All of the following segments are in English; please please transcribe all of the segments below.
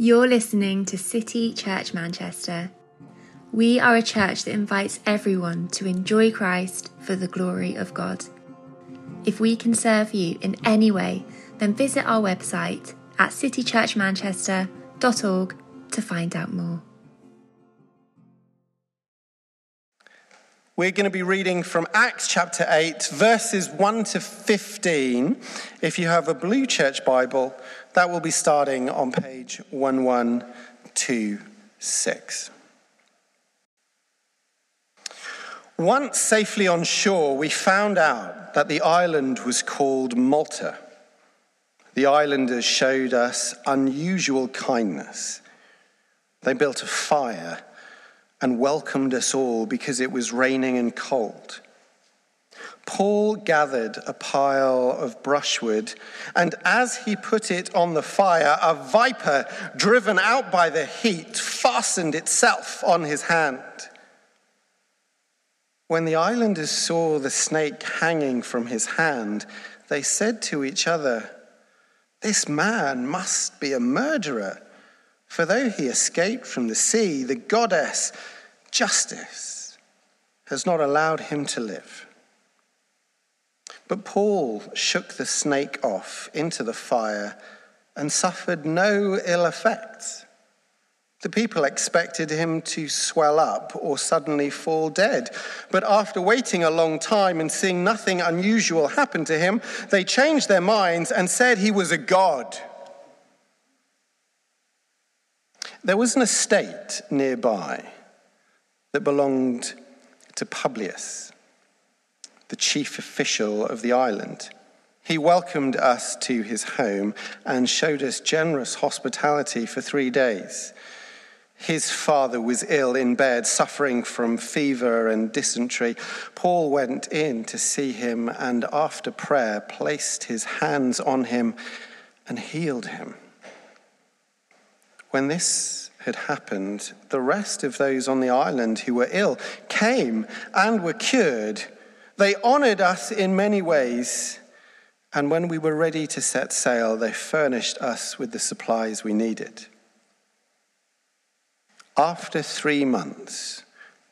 You're listening to City Church Manchester. We are a church that invites everyone to enjoy Christ for the glory of God. If we can serve you in any way, then visit our website at citychurchmanchester.org to find out more. We're going to be reading from Acts chapter 8, verses 1 to 15. If you have a Blue Church Bible, that will be starting on page 1126. Once safely on shore, we found out that the island was called Malta. The islanders showed us unusual kindness. They built a fire and welcomed us all because it was raining and cold. Paul gathered a pile of brushwood, and as he put it on the fire, a viper, driven out by the heat, fastened itself on his hand. When the islanders saw the snake hanging from his hand, they said to each other, This man must be a murderer. For though he escaped from the sea, the goddess, justice, has not allowed him to live. But Paul shook the snake off into the fire and suffered no ill effects. The people expected him to swell up or suddenly fall dead. But after waiting a long time and seeing nothing unusual happen to him, they changed their minds and said he was a god. There was an estate nearby that belonged to Publius, the chief official of the island. He welcomed us to his home and showed us generous hospitality for three days. His father was ill in bed, suffering from fever and dysentery. Paul went in to see him and, after prayer, placed his hands on him and healed him. When this had happened, the rest of those on the island who were ill came and were cured. They honored us in many ways, and when we were ready to set sail, they furnished us with the supplies we needed. After three months,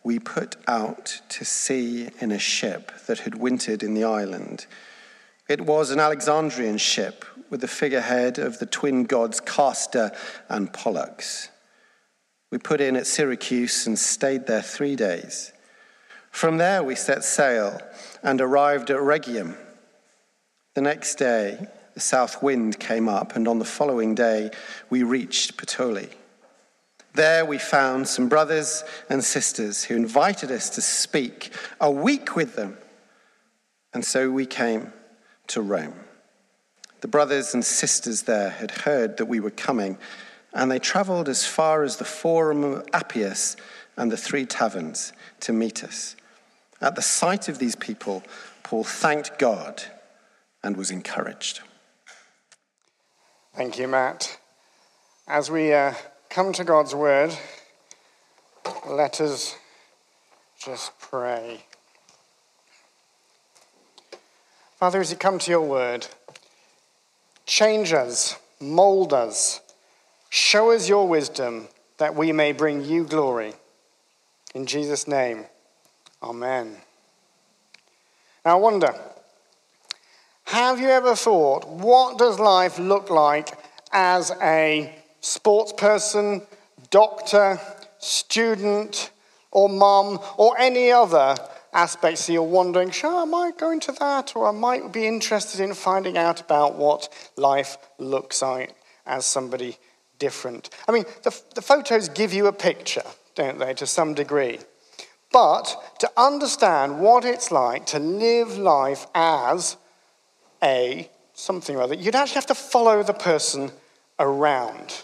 we put out to sea in a ship that had wintered in the island. It was an Alexandrian ship with the figurehead of the twin gods Castor and Pollux. We put in at Syracuse and stayed there three days. From there, we set sail and arrived at Rhegium. The next day, the south wind came up, and on the following day, we reached Puteoli. There, we found some brothers and sisters who invited us to speak a week with them. And so we came to Rome. The brothers and sisters there had heard that we were coming, and they traveled as far as the Forum of Appius and the Three Taverns to meet us. At the sight of these people, Paul thanked God and was encouraged. Thank you, Matt. As we uh, come to God's word, let us just pray. Father, as you come to your word, change us, mold us, show us your wisdom that we may bring you glory. In Jesus' name, amen. Now, I wonder, have you ever thought, what does life look like as a sports person, doctor, student, or mum, or any other aspects so you're wondering, sure, I might go into that, or I might be interested in finding out about what life looks like as somebody different. I mean, the, the photos give you a picture, don't they, to some degree. But to understand what it's like to live life as a something or other, you'd actually have to follow the person around.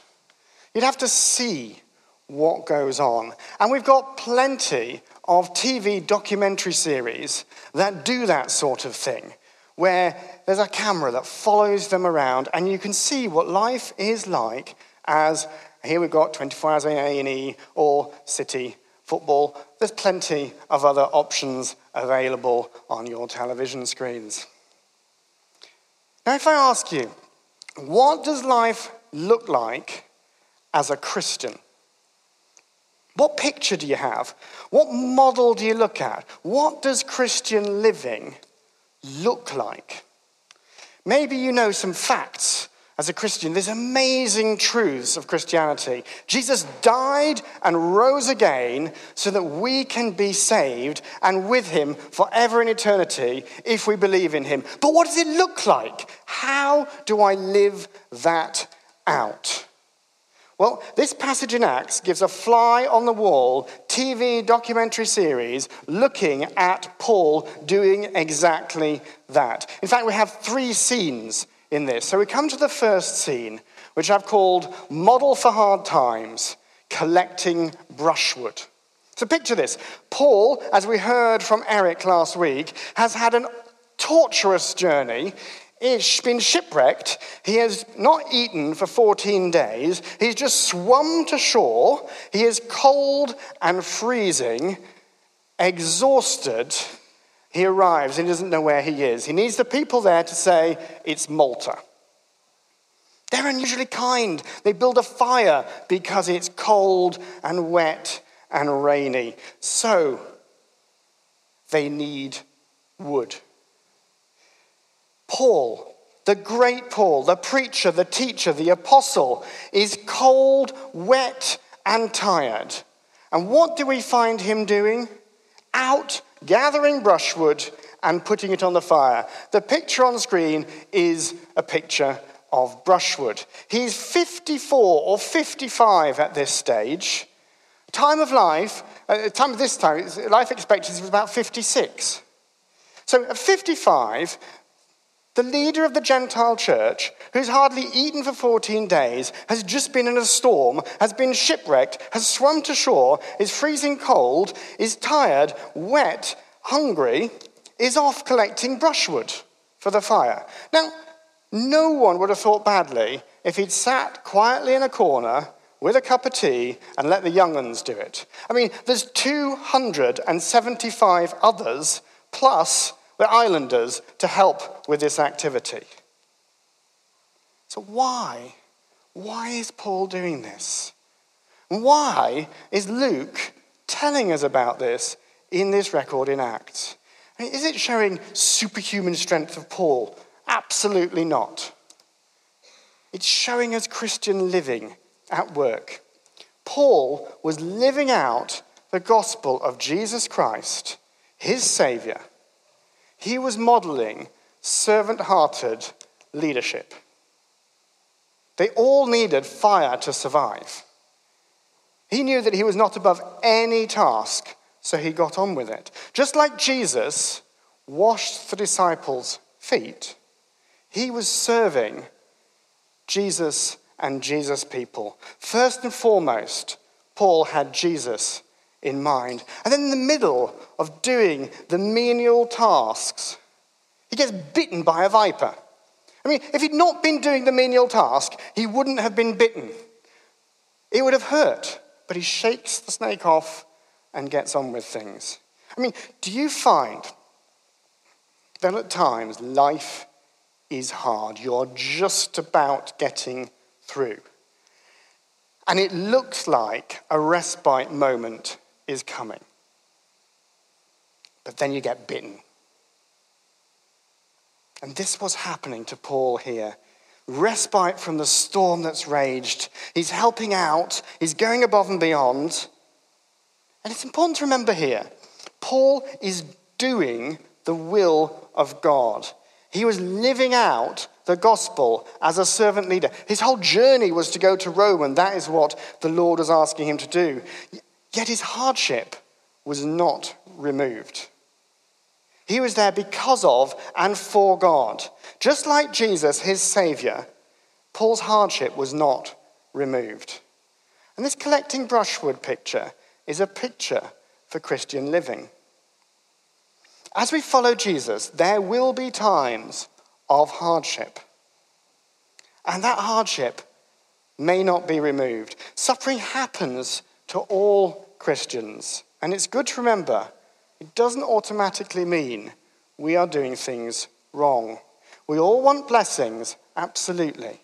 You'd have to see what goes on. And we've got plenty of TV documentary series that do that sort of thing, where there's a camera that follows them around and you can see what life is like as here we've got 24 hours A&E or City football. There's plenty of other options available on your television screens. Now, if I ask you, what does life look like as a Christian? What picture do you have? What model do you look at? What does Christian living look like? Maybe you know some facts as a Christian. There's amazing truths of Christianity. Jesus died and rose again so that we can be saved and with him forever in eternity if we believe in him. But what does it look like? How do I live that out? Well, this passage in Acts gives a fly on the wall TV documentary series looking at Paul doing exactly that. In fact, we have three scenes in this. So we come to the first scene, which I've called Model for Hard Times Collecting Brushwood. So picture this Paul, as we heard from Eric last week, has had a torturous journey He's been shipwrecked. He has not eaten for 14 days. He's just swum to shore. He is cold and freezing, exhausted. He arrives and he doesn't know where he is. He needs the people there to say, It's Malta. They're unusually kind. They build a fire because it's cold and wet and rainy. So they need wood. Paul, the great Paul, the preacher, the teacher, the apostle, is cold, wet, and tired. And what do we find him doing? Out gathering brushwood and putting it on the fire. The picture on screen is a picture of brushwood. He's 54 or 55 at this stage. Time of life, uh, time of this time, life expectancy was about 56. So at 55, the leader of the Gentile church, who's hardly eaten for 14 days, has just been in a storm, has been shipwrecked, has swum to shore, is freezing cold, is tired, wet, hungry, is off collecting brushwood for the fire. Now, no one would have thought badly if he'd sat quietly in a corner with a cup of tea and let the young ones do it. I mean, there's 275 others plus the islanders to help with this activity. So, why? Why is Paul doing this? Why is Luke telling us about this in this record in Acts? I mean, is it showing superhuman strength of Paul? Absolutely not. It's showing us Christian living at work. Paul was living out the gospel of Jesus Christ, his Savior, he was modeling servant hearted leadership. They all needed fire to survive. He knew that he was not above any task, so he got on with it. Just like Jesus washed the disciples' feet, he was serving Jesus and Jesus' people. First and foremost, Paul had Jesus in mind. And then in the middle of doing the menial tasks, he gets bitten by a viper. I mean, if he'd not been doing the menial task, he wouldn't have been bitten. It would have hurt, but he shakes the snake off and gets on with things. I mean, do you find that at times life is hard? You're just about getting through. And it looks like a respite moment is coming. But then you get bitten. And this was happening to Paul here. Respite from the storm that's raged. He's helping out, he's going above and beyond. And it's important to remember here Paul is doing the will of God. He was living out the gospel as a servant leader. His whole journey was to go to Rome, and that is what the Lord was asking him to do. Yet his hardship was not removed. He was there because of and for God. Just like Jesus, his Savior, Paul's hardship was not removed. And this collecting brushwood picture is a picture for Christian living. As we follow Jesus, there will be times of hardship. And that hardship may not be removed. Suffering happens to all Christians. And it's good to remember it doesn't automatically mean we are doing things wrong. We all want blessings, absolutely.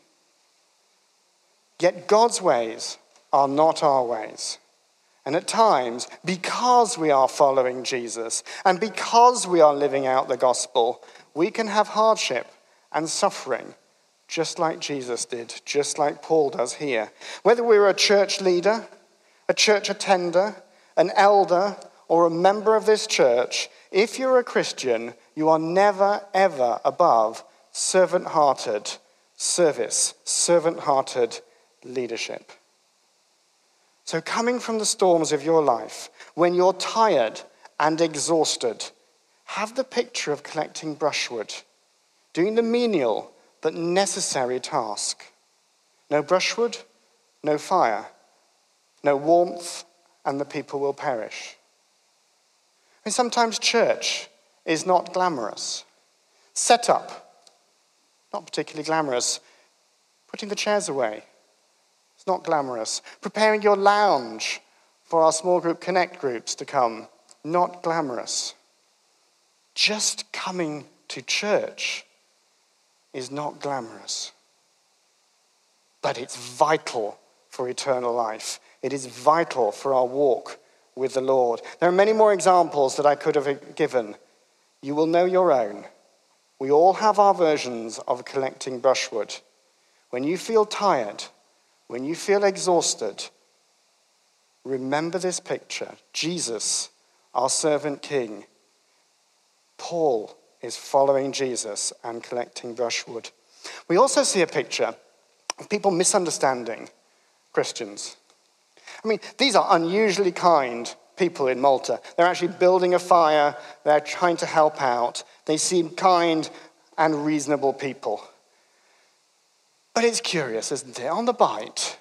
Yet God's ways are not our ways. And at times, because we are following Jesus and because we are living out the gospel, we can have hardship and suffering, just like Jesus did, just like Paul does here. Whether we're a church leader, a church attender, an elder, or a member of this church, if you're a Christian, you are never, ever above servant hearted service, servant hearted leadership. So, coming from the storms of your life, when you're tired and exhausted, have the picture of collecting brushwood, doing the menial but necessary task. No brushwood, no fire, no warmth, and the people will perish. And sometimes church is not glamorous. Set up, not particularly glamorous. Putting the chairs away, it's not glamorous. Preparing your lounge for our small group connect groups to come, not glamorous. Just coming to church is not glamorous. But it's vital for eternal life. It is vital for our walk with the Lord. There are many more examples that I could have given. You will know your own. We all have our versions of collecting brushwood. When you feel tired, when you feel exhausted, remember this picture Jesus, our servant king. Paul is following Jesus and collecting brushwood. We also see a picture of people misunderstanding Christians. I mean, these are unusually kind people in Malta. They're actually building a fire, they're trying to help out. They seem kind and reasonable people. But it's curious, isn't it? On the bite,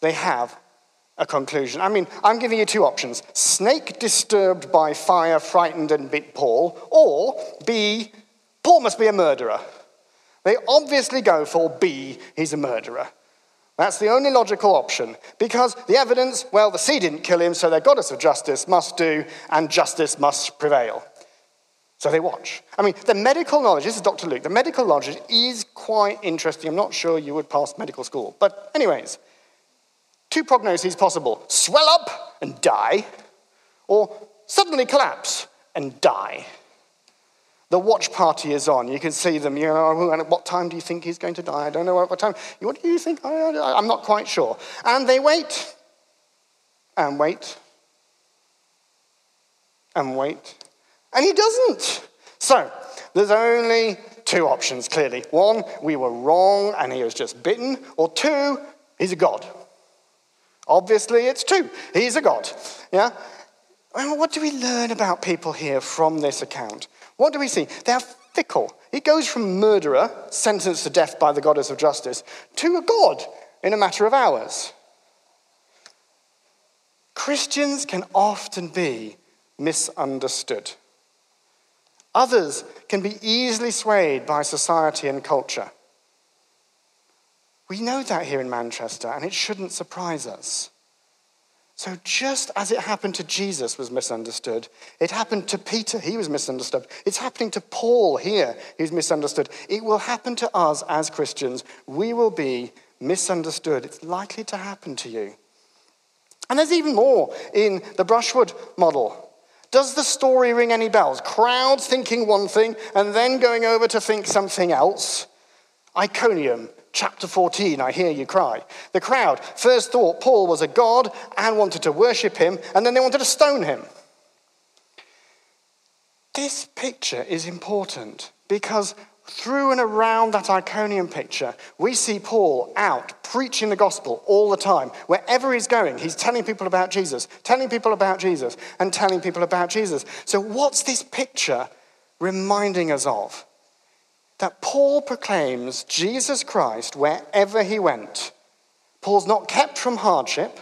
they have a conclusion. I mean, I'm giving you two options snake disturbed by fire, frightened and bit Paul, or B, Paul must be a murderer. They obviously go for B, he's a murderer. That's the only logical option because the evidence, well, the sea didn't kill him, so their goddess of justice must do, and justice must prevail. So they watch. I mean, the medical knowledge, this is Dr. Luke, the medical knowledge is quite interesting. I'm not sure you would pass medical school. But, anyways, two prognoses possible swell up and die, or suddenly collapse and die. The watch party is on. You can see them. You know, oh, at what time do you think he's going to die? I don't know what time. What do you think? I'm not quite sure. And they wait and wait and wait. And he doesn't. So there's only two options, clearly. One, we were wrong and he was just bitten. Or two, he's a god. Obviously, it's two. He's a god. Yeah? What do we learn about people here from this account? What do we see? They are fickle. It goes from murderer, sentenced to death by the goddess of justice, to a god in a matter of hours. Christians can often be misunderstood. Others can be easily swayed by society and culture. We know that here in Manchester, and it shouldn't surprise us. So, just as it happened to Jesus was misunderstood, it happened to Peter, he was misunderstood. It's happening to Paul here, who's misunderstood. It will happen to us as Christians. We will be misunderstood. It's likely to happen to you. And there's even more in the brushwood model. Does the story ring any bells? Crowds thinking one thing and then going over to think something else? Iconium, chapter 14, I hear you cry. The crowd first thought Paul was a god and wanted to worship him, and then they wanted to stone him. This picture is important because through and around that Iconium picture, we see Paul out preaching the gospel all the time. Wherever he's going, he's telling people about Jesus, telling people about Jesus, and telling people about Jesus. So, what's this picture reminding us of? That Paul proclaims Jesus Christ wherever he went. Paul's not kept from hardship.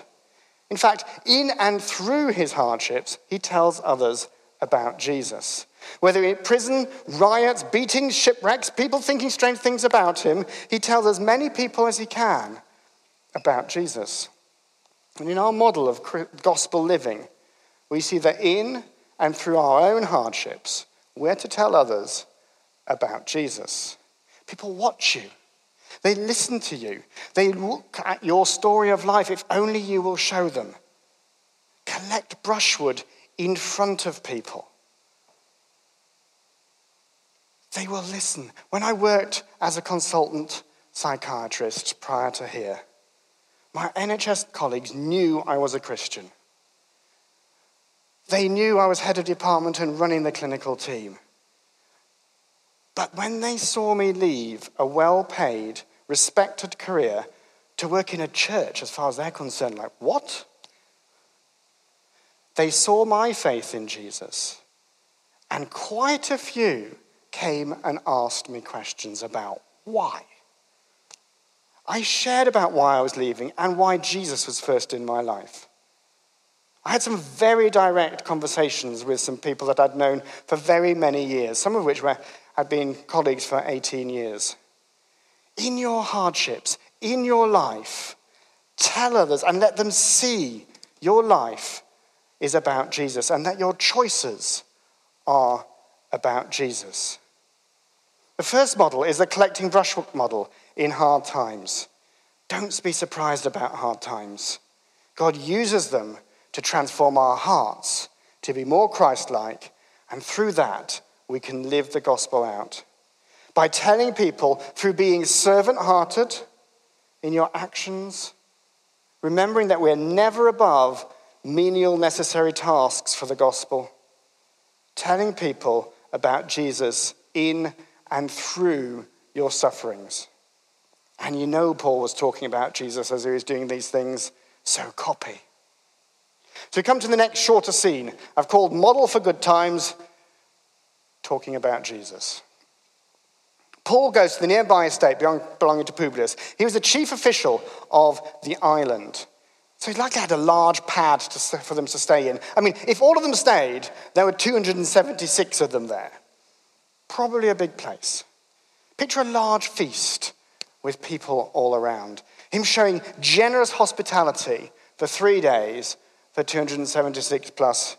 In fact, in and through his hardships, he tells others about Jesus. Whether in prison, riots, beatings, shipwrecks, people thinking strange things about him, he tells as many people as he can about Jesus. And in our model of gospel living, we see that in and through our own hardships, we're to tell others about Jesus. People watch you. They listen to you. They look at your story of life if only you will show them. Collect brushwood in front of people. They will listen. When I worked as a consultant psychiatrist prior to here, my NHS colleagues knew I was a Christian. They knew I was head of department and running the clinical team. But when they saw me leave a well paid, respected career to work in a church, as far as they're concerned, like, what? They saw my faith in Jesus, and quite a few came and asked me questions about why. I shared about why I was leaving and why Jesus was first in my life. I had some very direct conversations with some people that I'd known for very many years, some of which were, had been colleagues for 18 years. In your hardships, in your life, tell others and let them see your life is about Jesus and that your choices are about Jesus. The first model is the collecting brushwood model in hard times. Don't be surprised about hard times. God uses them to transform our hearts to be more Christ like, and through that, we can live the gospel out. By telling people through being servant hearted in your actions, remembering that we're never above menial necessary tasks for the gospel, telling people about Jesus in and through your sufferings. And you know, Paul was talking about Jesus as he was doing these things, so copy. So we come to the next shorter scene. I've called Model for Good Times, talking about Jesus. Paul goes to the nearby estate belonging to Publius. He was the chief official of the island. So he likely had a large pad to, for them to stay in. I mean, if all of them stayed, there were 276 of them there. Probably a big place. Picture a large feast with people all around. Him showing generous hospitality for three days for 276 plus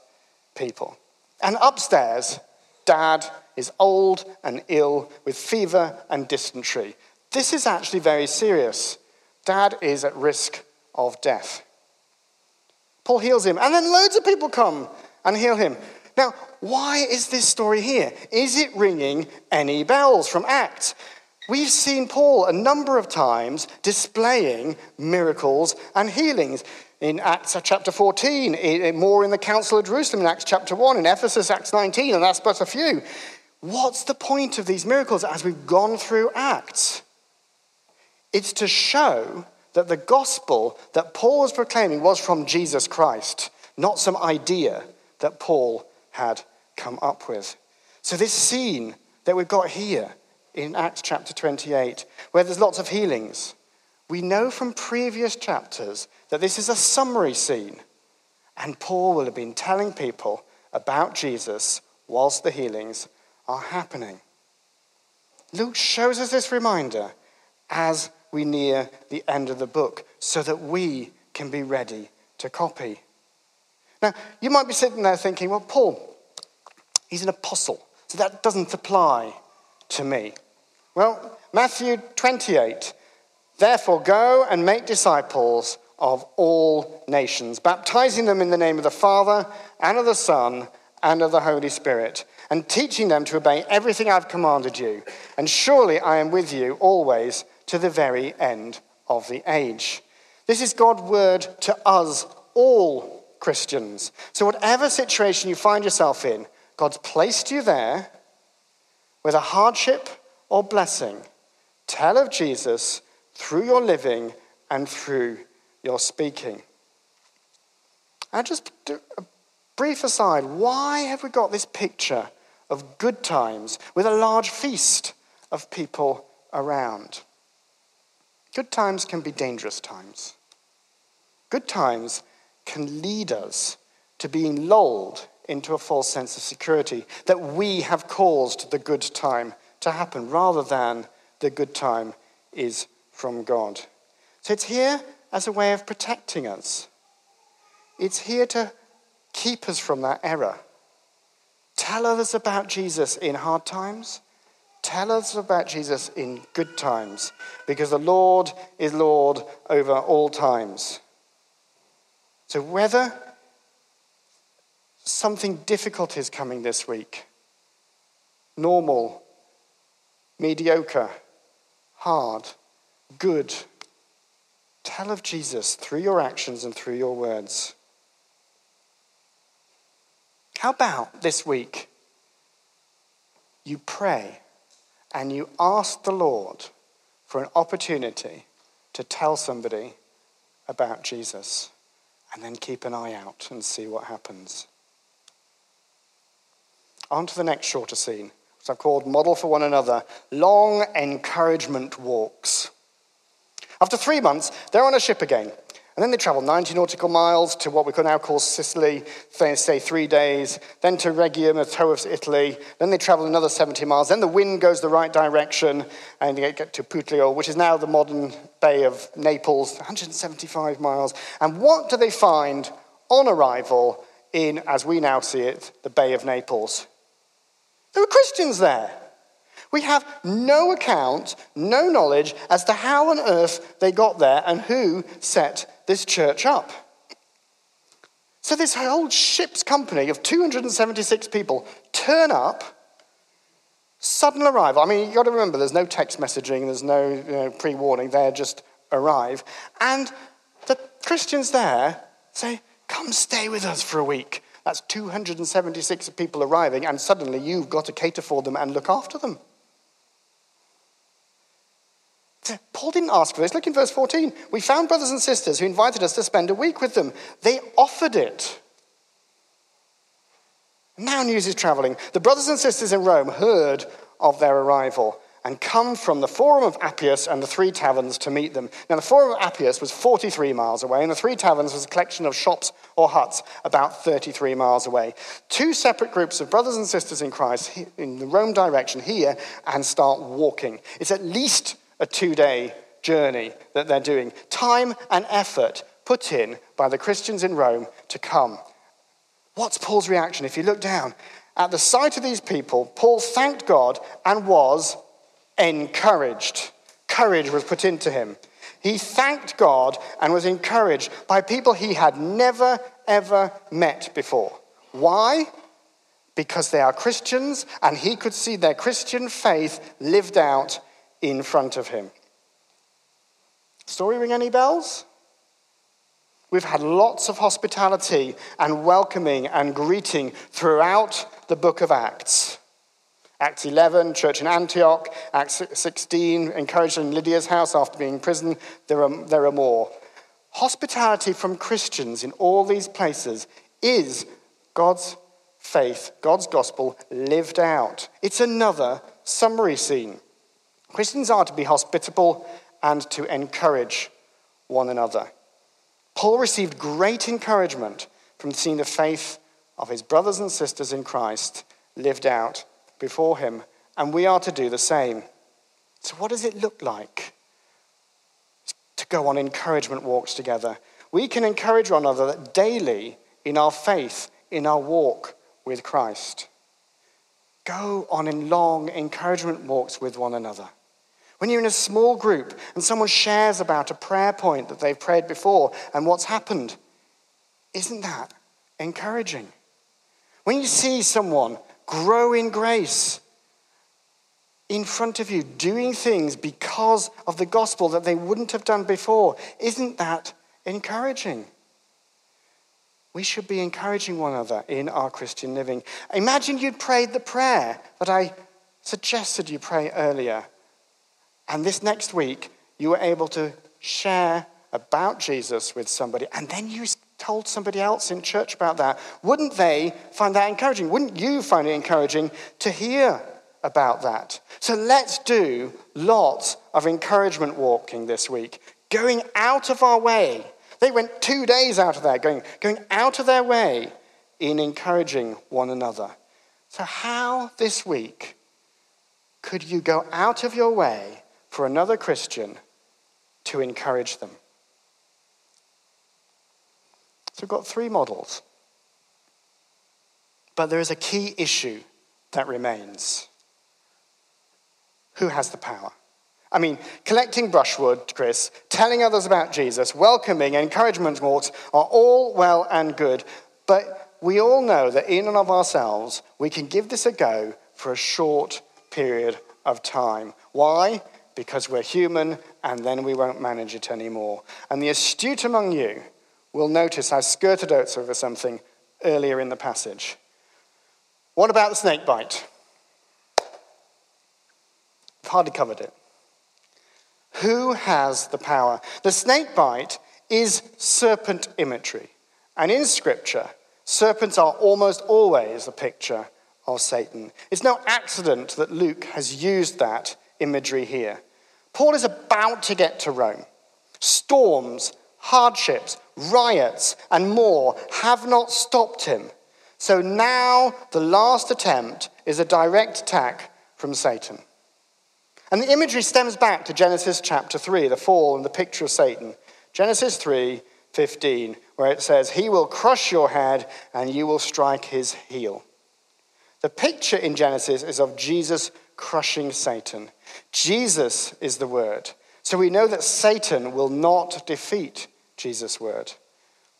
people. And upstairs, dad is old and ill with fever and dysentery. This is actually very serious. Dad is at risk of death. Paul heals him, and then loads of people come and heal him. Now, why is this story here? Is it ringing any bells from Acts? We've seen Paul a number of times displaying miracles and healings. In Acts chapter 14, more in the Council of Jerusalem in Acts chapter 1, in Ephesus, Acts 19, and that's but a few. What's the point of these miracles as we've gone through Acts? It's to show that the gospel that Paul was proclaiming was from Jesus Christ, not some idea that Paul had come up with. So, this scene that we've got here in Acts chapter 28, where there's lots of healings, we know from previous chapters that this is a summary scene. And Paul will have been telling people about Jesus whilst the healings are happening. Luke shows us this reminder as we near the end of the book so that we can be ready to copy. Now, you might be sitting there thinking, well, Paul, he's an apostle, so that doesn't apply to me. Well, Matthew 28 Therefore, go and make disciples of all nations, baptizing them in the name of the Father and of the Son and of the Holy Spirit, and teaching them to obey everything I've commanded you. And surely I am with you always to the very end of the age. This is God's word to us, all Christians. So, whatever situation you find yourself in, God's placed you there, whether hardship or blessing. Tell of Jesus through your living and through your speaking. And just a uh, brief aside why have we got this picture of good times with a large feast of people around? Good times can be dangerous times. Good times can lead us to being lulled into a false sense of security that we have caused the good time to happen rather than the good time is from God. So it's here as a way of protecting us. It's here to keep us from that error. Tell others about Jesus in hard times. Tell us about Jesus in good times, because the Lord is Lord over all times. So, whether something difficult is coming this week, normal, mediocre, hard, good, tell of Jesus through your actions and through your words. How about this week? You pray and you ask the Lord for an opportunity to tell somebody about Jesus and then keep an eye out and see what happens. On to the next shorter scene, which I've called Model for One Another Long Encouragement Walks. After three months, they're on a ship again. And then they travel 90 nautical miles to what we could now call Sicily, say three days, then to Rhegium, a toe of Italy. Then they travel another 70 miles. Then the wind goes the right direction, and they get to Puteoli, which is now the modern Bay of Naples, 175 miles. And what do they find on arrival in, as we now see it, the Bay of Naples? There were Christians there. We have no account, no knowledge as to how on earth they got there and who set this church up. So, this whole ship's company of 276 people turn up, sudden arrival. I mean, you've got to remember there's no text messaging, there's no you know, pre warning, they just arrive. And the Christians there say, Come stay with us for a week. That's 276 people arriving, and suddenly you've got to cater for them and look after them. Paul didn't ask for this. Look in verse 14. We found brothers and sisters who invited us to spend a week with them. They offered it. Now news is traveling. The brothers and sisters in Rome heard of their arrival and come from the Forum of Appius and the Three Taverns to meet them. Now, the Forum of Appius was 43 miles away, and the Three Taverns was a collection of shops or huts about 33 miles away. Two separate groups of brothers and sisters in Christ in the Rome direction here and start walking. It's at least a two day journey that they're doing. Time and effort put in by the Christians in Rome to come. What's Paul's reaction? If you look down, at the sight of these people, Paul thanked God and was encouraged. Courage was put into him. He thanked God and was encouraged by people he had never, ever met before. Why? Because they are Christians and he could see their Christian faith lived out in front of him. Story ring any bells? We've had lots of hospitality and welcoming and greeting throughout the book of Acts. Acts 11, church in Antioch. Acts 16, encouraged in Lydia's house after being in prison. There are, there are more. Hospitality from Christians in all these places is God's faith, God's gospel lived out. It's another summary scene. Christians are to be hospitable and to encourage one another. Paul received great encouragement from seeing the faith of his brothers and sisters in Christ lived out before him, and we are to do the same. So, what does it look like to go on encouragement walks together? We can encourage one another daily in our faith, in our walk with Christ. Go on in long encouragement walks with one another. When you're in a small group and someone shares about a prayer point that they've prayed before and what's happened, isn't that encouraging? When you see someone grow in grace in front of you, doing things because of the gospel that they wouldn't have done before, isn't that encouraging? We should be encouraging one another in our Christian living. Imagine you'd prayed the prayer that I suggested you pray earlier and this next week, you were able to share about Jesus with somebody, and then you told somebody else in church about that. Wouldn't they find that encouraging? Wouldn't you find it encouraging to hear about that? So let's do lots of encouragement walking this week, going out of our way. They went two days out of there, going, going out of their way in encouraging one another. So, how this week could you go out of your way for another Christian to encourage them. So we've got three models. But there is a key issue that remains. Who has the power? I mean, collecting brushwood, Chris, telling others about Jesus, welcoming, encouragement walks are all well and good. But we all know that in and of ourselves, we can give this a go for a short period of time. Why? Because we're human and then we won't manage it anymore. And the astute among you will notice I skirted over something earlier in the passage. What about the snake bite? I've hardly covered it. Who has the power? The snake bite is serpent imagery. And in Scripture, serpents are almost always a picture of Satan. It's no accident that Luke has used that imagery here. Paul is about to get to Rome. Storms, hardships, riots, and more have not stopped him. So now the last attempt is a direct attack from Satan. And the imagery stems back to Genesis chapter 3, the fall and the picture of Satan. Genesis 3 15, where it says, He will crush your head and you will strike his heel. The picture in Genesis is of Jesus crushing Satan. Jesus is the word. So we know that Satan will not defeat Jesus' word.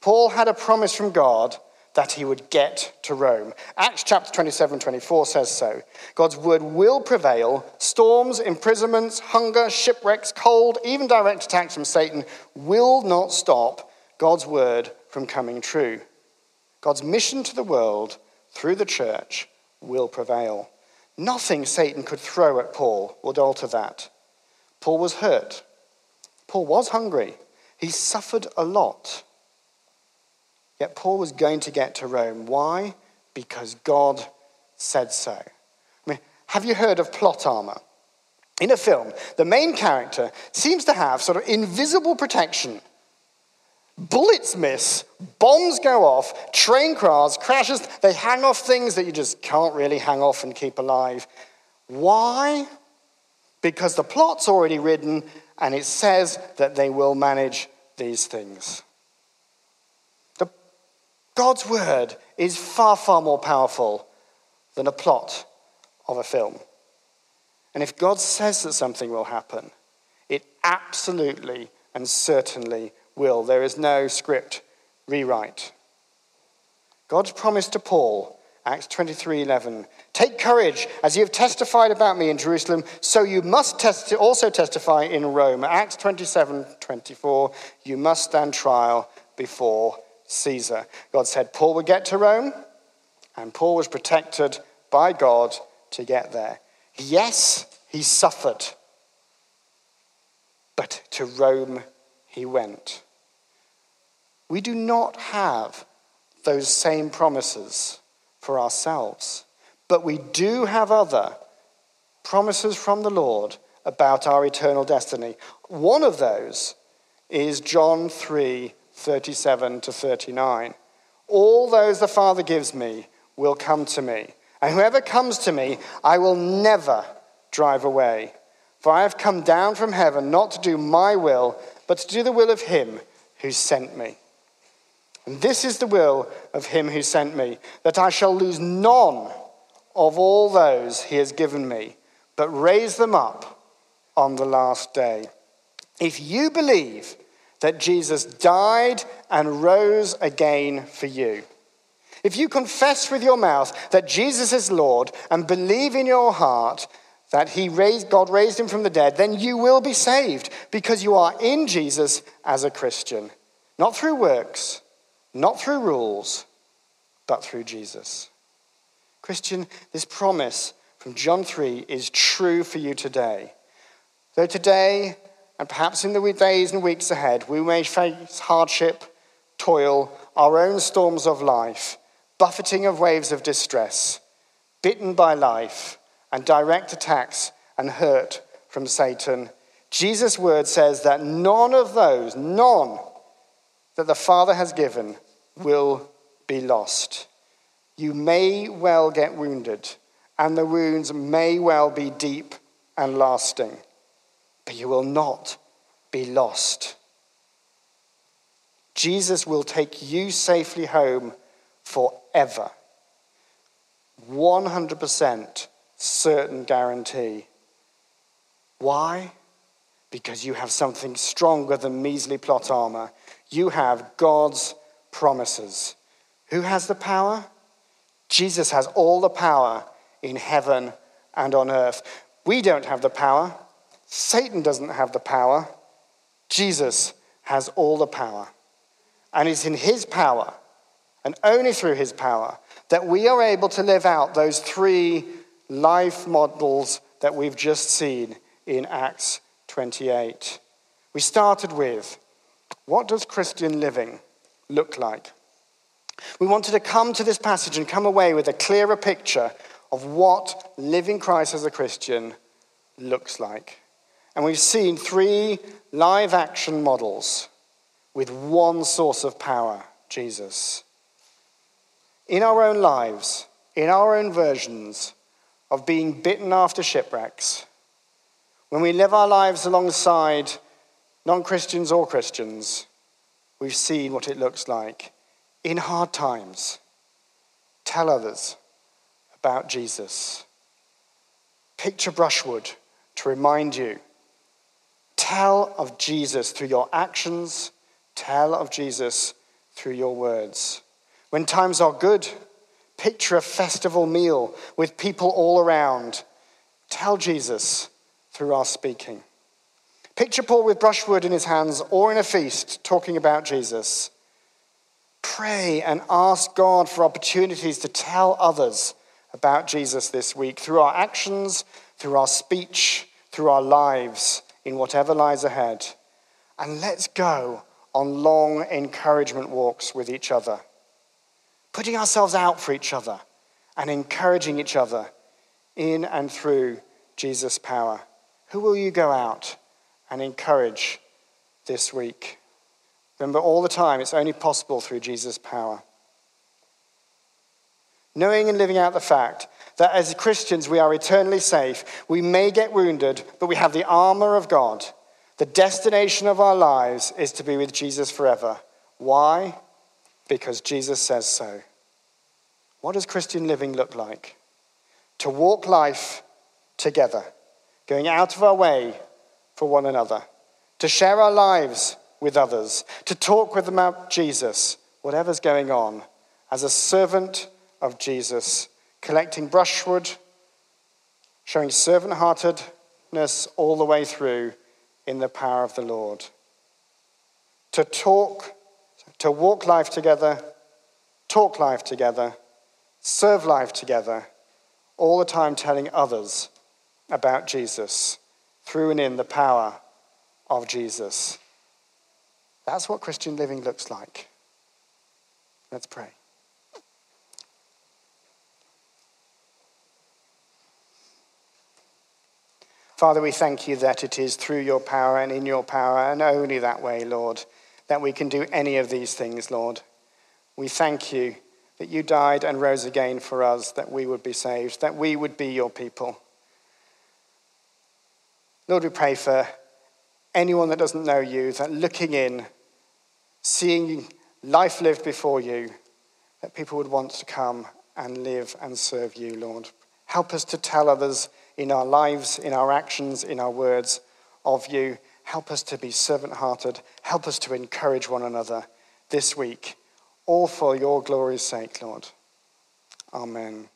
Paul had a promise from God that he would get to Rome. Acts chapter 27 24 says so. God's word will prevail. Storms, imprisonments, hunger, shipwrecks, cold, even direct attacks from Satan will not stop God's word from coming true. God's mission to the world through the church will prevail. Nothing Satan could throw at Paul would alter that. Paul was hurt. Paul was hungry. He suffered a lot. Yet Paul was going to get to Rome. Why? Because God said so. I mean, have you heard of plot armor? In a film, the main character seems to have sort of invisible protection. Bullets miss, bombs go off, train cars, crashes, they hang off things that you just can't really hang off and keep alive. Why? Because the plot's already written and it says that they will manage these things. God's word is far, far more powerful than a plot of a film. And if God says that something will happen, it absolutely and certainly will. There is no script rewrite. God's promise to Paul, Acts 23:11, "Take courage, as you have testified about me in Jerusalem, so you must test- also testify in Rome." Acts 27:24, "You must stand trial before Caesar. God said Paul would get to Rome, and Paul was protected by God to get there. Yes, he suffered, but to Rome he went. We do not have those same promises for ourselves, but we do have other promises from the Lord about our eternal destiny. One of those is John 3 37 to 39. All those the Father gives me will come to me, and whoever comes to me, I will never drive away. For I have come down from heaven not to do my will, but to do the will of him who sent me. And this is the will of him who sent me, that I shall lose none of all those he has given me, but raise them up on the last day. If you believe that Jesus died and rose again for you. If you confess with your mouth that Jesus is Lord and believe in your heart that he raised, God raised him from the dead, then you will be saved because you are in Jesus as a Christian. Not through works, not through rules, but through Jesus. Christian, this promise from John 3 is true for you today. Though today and perhaps in the days and weeks ahead, we may face hardship, toil, our own storms of life, buffeting of waves of distress, bitten by life, and direct attacks and hurt from Satan. Jesus' word says that none of those, none that the Father has given, will be lost. You may well get wounded, and the wounds may well be deep and lasting but you will not be lost. Jesus will take you safely home forever. 100% certain guarantee. Why? Because you have something stronger than measly plot armor. You have God's promises. Who has the power? Jesus has all the power in heaven and on earth. We don't have the power. Satan doesn't have the power. Jesus has all the power. And it's in his power, and only through his power, that we are able to live out those three life models that we've just seen in Acts 28. We started with what does Christian living look like? We wanted to come to this passage and come away with a clearer picture of what living Christ as a Christian looks like. And we've seen three live action models with one source of power Jesus. In our own lives, in our own versions of being bitten after shipwrecks, when we live our lives alongside non Christians or Christians, we've seen what it looks like. In hard times, tell others about Jesus. Picture brushwood to remind you. Tell of Jesus through your actions, tell of Jesus through your words. When times are good, picture a festival meal with people all around. Tell Jesus through our speaking. Picture Paul with brushwood in his hands or in a feast talking about Jesus. Pray and ask God for opportunities to tell others about Jesus this week through our actions, through our speech, through our lives, in whatever lies ahead. And let's go on long encouragement walks with each other, putting ourselves out for each other and encouraging each other in and through Jesus' power. Who will you go out and encourage this week. Remember, all the time, it's only possible through Jesus' power. Knowing and living out the fact that as Christians we are eternally safe, we may get wounded, but we have the armor of God. The destination of our lives is to be with Jesus forever. Why? Because Jesus says so. What does Christian living look like? To walk life together, going out of our way for one another, to share our lives with others, to talk with them about Jesus, whatever's going on, as a servant of Jesus, collecting brushwood, showing servant heartedness all the way through in the power of the Lord. To talk, to walk life together, talk life together, serve life together, all the time telling others about Jesus through and in the power of Jesus. That's what Christian living looks like. Let's pray. Father, we thank you that it is through your power and in your power and only that way, Lord, that we can do any of these things, Lord. We thank you that you died and rose again for us, that we would be saved, that we would be your people. Lord, we pray for anyone that doesn't know you, that looking in, seeing life lived before you, that people would want to come and live and serve you, Lord. Help us to tell others in our lives, in our actions, in our words of you. Help us to be servant hearted. Help us to encourage one another this week, all for your glory's sake, Lord. Amen.